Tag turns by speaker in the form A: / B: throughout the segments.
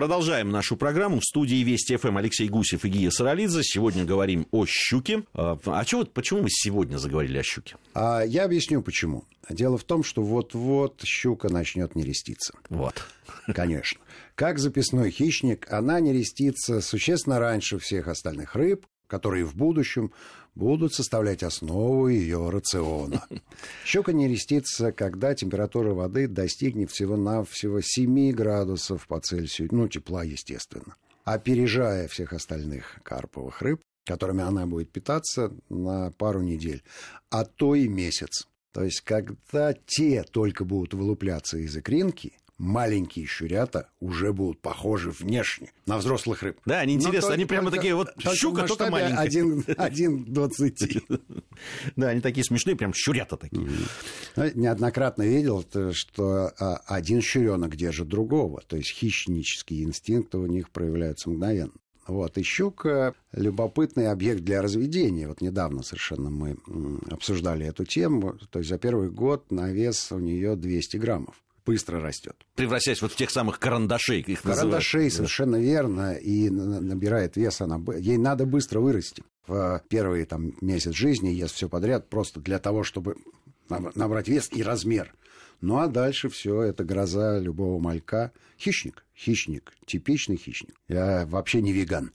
A: Продолжаем нашу программу. В студии Вести ФМ Алексей Гусев и Гия Саралидзе. Сегодня говорим о щуке. А, а чего, почему мы сегодня заговорили о щуке?
B: А я объясню, почему. Дело в том, что вот-вот щука начнет нереститься.
A: Вот.
B: Конечно. Как записной хищник, она нерестится существенно раньше всех остальных рыб, которые в будущем будут составлять основу ее рациона. Щука не рестится, когда температура воды достигнет всего-навсего 7 градусов по Цельсию, ну, тепла, естественно. Опережая всех остальных карповых рыб, которыми она будет питаться на пару недель, а то и месяц. То есть, когда те только будут вылупляться из икринки, маленькие щурята уже будут похожи внешне на взрослых рыб.
A: Да, они интересны, они прямо такие вот щука, только маленькая.
B: Один, один двадцати.
A: Да, они такие смешные, прям щурята такие.
B: Ну, неоднократно видел, что а, один щуренок держит другого, то есть хищнические инстинкты у них проявляются мгновенно. Вот. И щука – любопытный объект для разведения. Вот недавно совершенно мы обсуждали эту тему. То есть за первый год на вес у нее 200 граммов быстро растет.
A: Превращаясь вот в тех самых карандашей. Их
B: карандашей, называют. совершенно верно. И набирает вес она. Ей надо быстро вырасти. В первый там, месяц жизни ест все подряд просто для того, чтобы набрать вес и размер. Ну а дальше все это гроза любого малька. Хищник. Хищник. Типичный хищник. Я вообще не веган.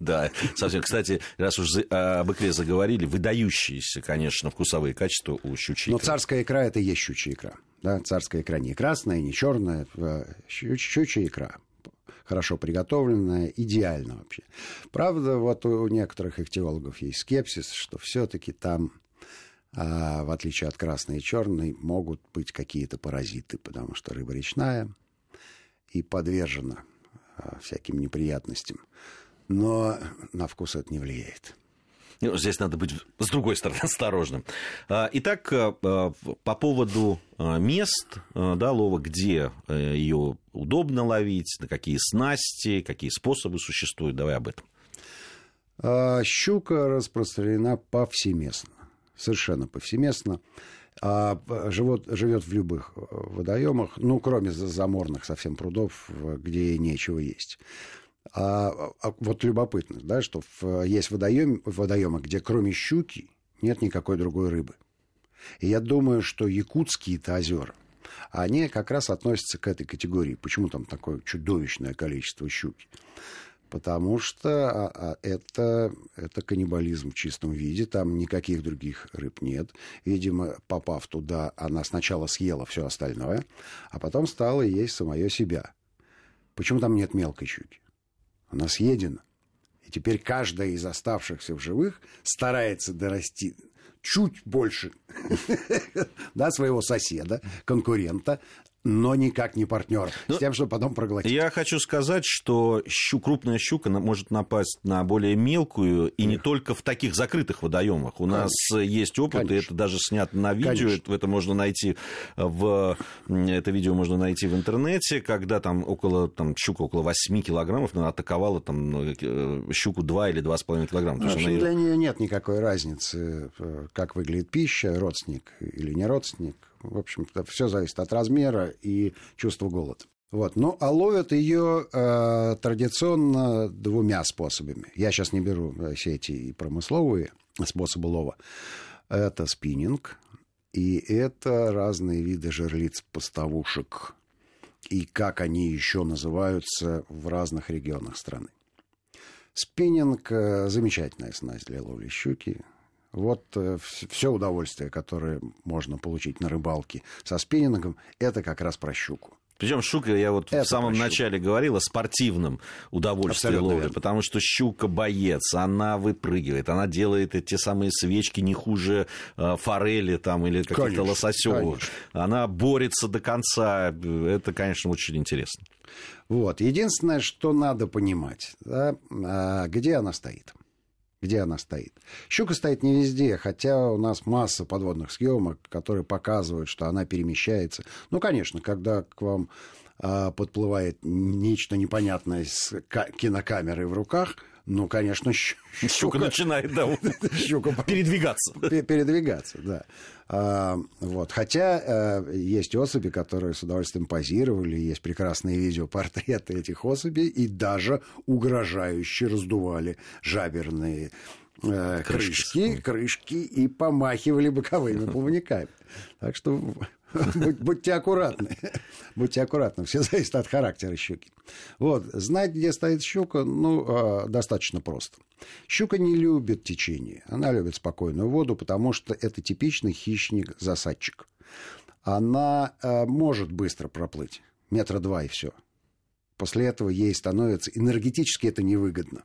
A: Да, совсем. Кстати, раз уж об икре заговорили, выдающиеся, конечно, вкусовые качества у щучьей
B: Но царская икра – это и есть щучья икра. Да, царская икра не красная, не черная, а щучья икра хорошо приготовленная, идеально вообще. Правда, вот у некоторых ихтиологов есть скепсис, что все-таки там, а, в отличие от красной и черной, могут быть какие-то паразиты, потому что рыба речная и подвержена а, всяким неприятностям. Но на вкус это не влияет.
A: Ну, здесь надо быть, с другой стороны, осторожным. А, итак, а, по поводу мест да, лова, где э, ее удобно ловить, на какие снасти, какие способы существуют, давай об этом.
B: Щука распространена повсеместно, совершенно повсеместно а живет, живет в любых э, водоемах, ну, кроме заморных совсем прудов, где нечего есть. А, а вот любопытно, да, что в, есть водоем, водоемы, где кроме щуки нет никакой другой рыбы. И я думаю, что якутские-то озера, они как раз относятся к этой категории. Почему там такое чудовищное количество щуки? Потому что а, а, это, это каннибализм в чистом виде, там никаких других рыб нет. Видимо, попав туда, она сначала съела все остальное, а потом стала есть самое себя. Почему там нет мелкой щуки? Она съедена. И теперь каждая из оставшихся в живых старается дорасти чуть больше да, своего соседа, конкурента, но никак не партнер, ну, с тем, чтобы потом проглотить.
A: Я хочу сказать, что щу, крупная щука может напасть на более мелкую, и Эх. не только в таких закрытых водоемах. У Конечно. нас есть опыт, Конечно. и это даже снято на видео, Конечно. это можно найти в... Это видео можно найти в интернете, когда там около, там, щука около 8 килограммов она атаковала там, э, щуку 2 или 2,5 килограмма.
B: В общем, для нее нет никакой разницы, э, как выглядит пища, родственник или не родственник в общем-то, все зависит от размера и чувства голода. Вот. Ну, а ловят ее э, традиционно двумя способами. Я сейчас не беру э, все эти промысловые способы лова. Это спиннинг, и это разные виды жерлиц-поставушек, и как они еще называются в разных регионах страны. Спиннинг э, – замечательная снасть для ловли щуки. Вот э, все удовольствие, которое можно получить на рыбалке со спиннингом, это как раз про щуку.
A: Причем щука, я вот это в самом начале говорил о спортивном удовольствии Абсолютно ловли, верно. потому что щука боец, она выпрыгивает, она делает эти самые свечки не хуже э, форели там или каких-то лососевых. Она борется до конца. Это, конечно, очень интересно.
B: Вот. Единственное, что надо понимать, да, а, где она стоит где она стоит. Щука стоит не везде, хотя у нас масса подводных съемок, которые показывают, что она перемещается. Ну, конечно, когда к вам а, подплывает нечто непонятное с кинокамерой в руках, Ну, конечно,
A: щука, щука начинает да, щука передвигаться.
B: Передвигаться, да. А, вот. Хотя а, есть особи, которые с удовольствием позировали, есть прекрасные видеопортреты этих особей, и даже угрожающе раздували жаберные э, крышки, крышки и помахивали боковыми плавниками. Так что Будьте аккуратны. Будьте аккуратны. Все зависит от характера щуки. Вот. Знать, где стоит щука, ну, а, достаточно просто. Щука не любит течение. Она любит спокойную воду, потому что это типичный хищник-засадчик. Она а, может быстро проплыть. Метра два и все. После этого ей становится энергетически это невыгодно.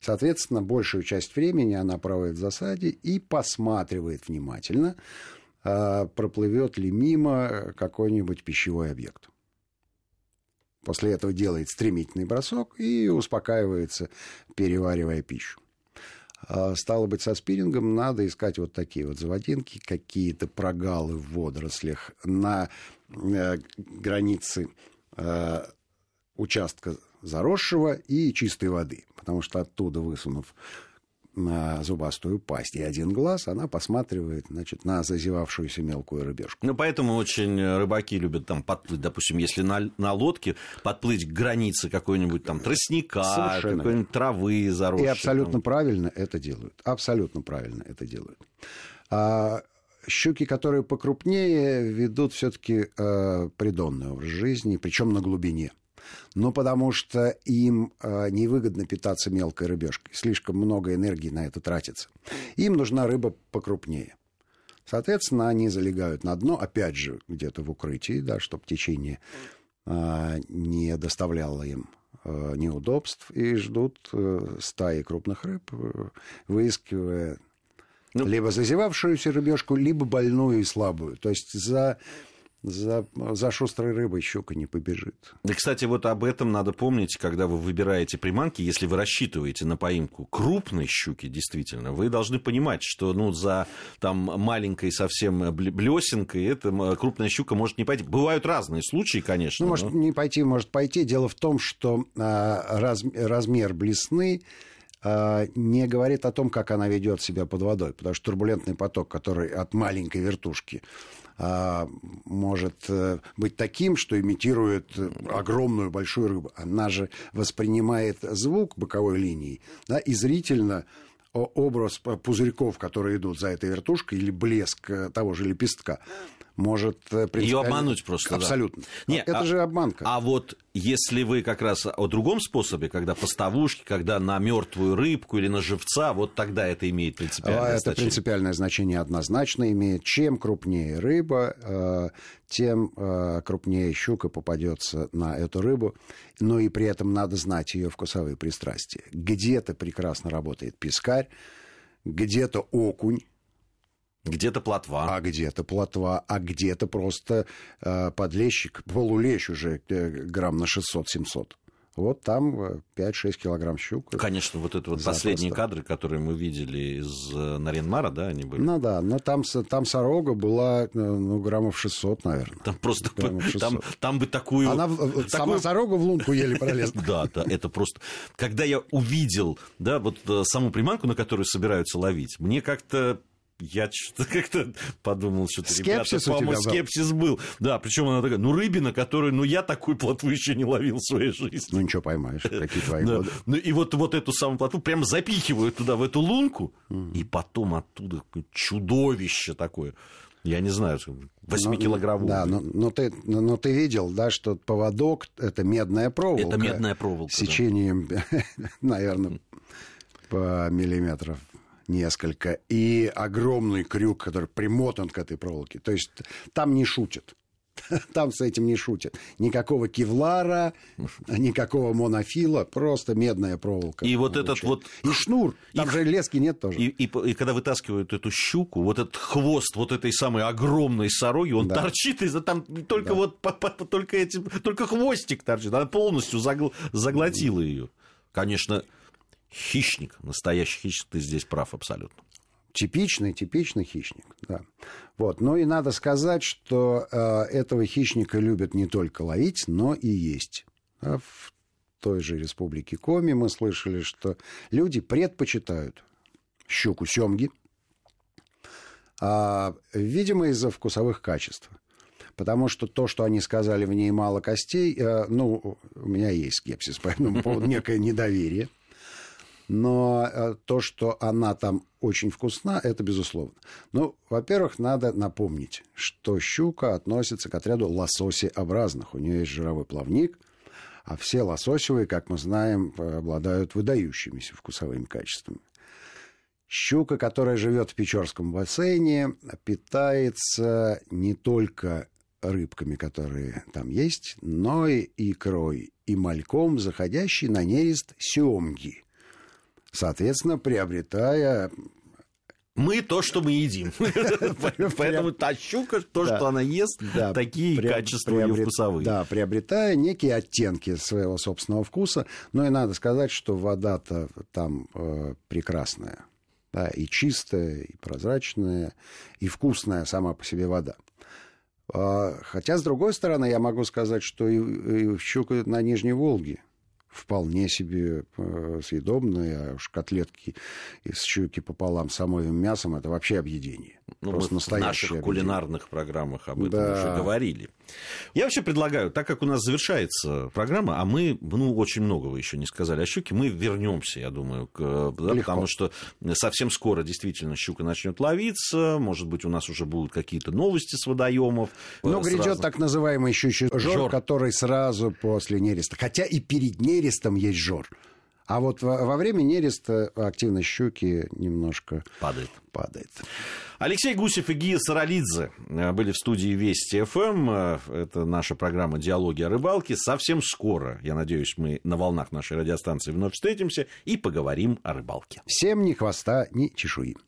B: Соответственно, большую часть времени она проводит в засаде и посматривает внимательно, проплывет ли мимо какой-нибудь пищевой объект. После этого делает стремительный бросок и успокаивается, переваривая пищу. А, стало быть, со спиннингом надо искать вот такие вот заводинки, какие-то прогалы в водорослях на э, границе э, участка заросшего и чистой воды. Потому что оттуда, высунув на зубастую пасть и один глаз, она посматривает, значит, на зазевавшуюся мелкую рыбешку.
A: Ну, поэтому очень рыбаки любят там подплыть, допустим, если на, на лодке подплыть к границе какой-нибудь там тростника, какой-нибудь травы заросшей.
B: И абсолютно там. правильно это делают. Абсолютно правильно это делают. А, щуки, которые покрупнее, ведут все-таки э, придонный образ жизни, причем на глубине но потому что им э, невыгодно питаться мелкой рыбешкой. Слишком много энергии на это тратится. Им нужна рыба покрупнее. Соответственно, они залегают на дно, опять же, где-то в укрытии, да, чтобы течение э, не доставляло им э, неудобств, и ждут стаи крупных рыб, выискивая ну, либо зазевавшуюся рыбешку, либо больную и слабую. То есть за за, за шустрой рыбой щука не побежит.
A: И, кстати, вот об этом надо помнить, когда вы выбираете приманки, если вы рассчитываете на поимку крупной щуки, действительно, вы должны понимать, что ну, за там, маленькой совсем блесенкой эта крупная щука может не пойти. Бывают разные случаи, конечно.
B: Ну, может не пойти, может пойти. Дело в том, что а, раз, размер блесны не говорит о том, как она ведет себя под водой, потому что турбулентный поток, который от маленькой вертушки а, может э, быть таким, что имитирует огромную большую рыбу. Она же воспринимает звук боковой линии да, и зрительно образ пузырьков, которые идут за этой вертушкой, или блеск э, того же лепестка, может...
A: Э, Ее обмануть просто,
B: Абсолютно.
A: Да. Не, Это а, же обманка. А вот если вы как раз о другом способе, когда поставушки, когда на мертвую рыбку или на живца, вот тогда это имеет принципиальное а,
B: это значение. Это принципиальное значение однозначно имеет. Чем крупнее рыба, э, тем э, крупнее щука попадется на эту рыбу. Но и при этом надо знать ее вкусовые пристрастия. Где-то прекрасно работает пескарь, где-то окунь,
A: где-то плотва.
B: А где-то плотва, а где-то просто э, подлещик, полулещ уже э, грамм на 600-700. Вот там 5-6 э, килограмм щук.
A: Конечно, вот это вот последние кадры, которые мы видели из э, Наренмара, да, они были?
B: Ну да, но там, там сорога была, э, ну, граммов 600, наверное.
A: Там просто, 600. Там, там бы такую...
B: Она, такую... Сама сорога в лунку еле пролезла.
A: Да, да, это просто... Когда я увидел, да, вот саму приманку, на которую собираются ловить, мне как-то я что-то как-то подумал, что-то,
B: скепсис ребята, по-моему,
A: скепсис был. Да, причем она такая, ну, рыбина, которую, ну, я такую плотву еще не ловил в своей жизни.
B: Ну, ничего поймаешь, какие твои да. годы.
A: Ну, и вот, вот эту самую плотву прям запихивают туда, в эту лунку, mm. и потом оттуда чудовище такое. Я не знаю, 8-килограммовый.
B: Да, но, но, ты, но ты видел, да, что поводок – это медная проволока.
A: Это медная проволока.
B: Сечением, да. наверное, по миллиметров несколько, и огромный крюк, который примотан к этой проволоке. То есть там не шутят. Там с этим не шутят. Никакого кевлара, никакого монофила, просто медная проволока.
A: И вот этот вот...
B: И шнур. Там и... же лески нет тоже.
A: И, и, и когда вытаскивают эту щуку, вот этот хвост вот этой самой огромной сороги, он да. торчит из-за там только да. вот по, по, только, эти, только хвостик торчит. Она полностью загл, заглотила ее. Конечно, хищник, настоящий хищник, ты здесь прав абсолютно.
B: Типичный, типичный хищник, да. Вот. Но и надо сказать, что э, этого хищника любят не только ловить, но и есть. А в той же республики Коми мы слышали, что люди предпочитают щуку семги, а, видимо, из-за вкусовых качеств. Потому что то, что они сказали, в ней мало костей, э, ну, у меня есть скепсис по этому поводу, некое недоверие. Но э, то, что она там очень вкусна, это безусловно. Ну, во-первых, надо напомнить, что щука относится к отряду лососеобразных. У нее есть жировой плавник, а все лососевые, как мы знаем, обладают выдающимися вкусовыми качествами. Щука, которая живет в Печорском бассейне, питается не только рыбками, которые там есть, но и икрой и мальком, заходящей на нерест семги. Соответственно, приобретая
A: мы то, что мы едим. Поэтому та щука, то, что она ест, такие качества ее вкусовые.
B: Да, приобретая некие оттенки своего собственного вкуса. Но и надо сказать, что вода-то там э, прекрасная да, и чистая, и прозрачная, и вкусная сама по себе вода. А, хотя, с другой стороны, я могу сказать, что и, и щука на Нижней Волге вполне себе э, съедобные, а уж котлетки из щуки пополам с самовым мясом это вообще объедение.
A: Ну, Просто мы в наших объедение. кулинарных программах об этом да. уже говорили. Я вообще предлагаю, так как у нас завершается программа, а мы, ну, очень многого еще не сказали о щуке, мы вернемся, я думаю, к, да, потому что совсем скоро действительно щука начнет ловиться, может быть, у нас уже будут какие-то новости с водоемов.
B: Но грядет разных... так называемый щучий жор, жор, который сразу после нереста, хотя и перед нерестом есть жор. А вот во, во время нереста активность щуки немножко
A: падает.
B: падает.
A: Алексей Гусев и Гия Саралидзе э, были в студии Вести ФМ. Э, это наша программа «Диалоги о рыбалке». Совсем скоро, я надеюсь, мы на волнах нашей радиостанции вновь встретимся и поговорим о рыбалке.
B: Всем ни хвоста, ни чешуи.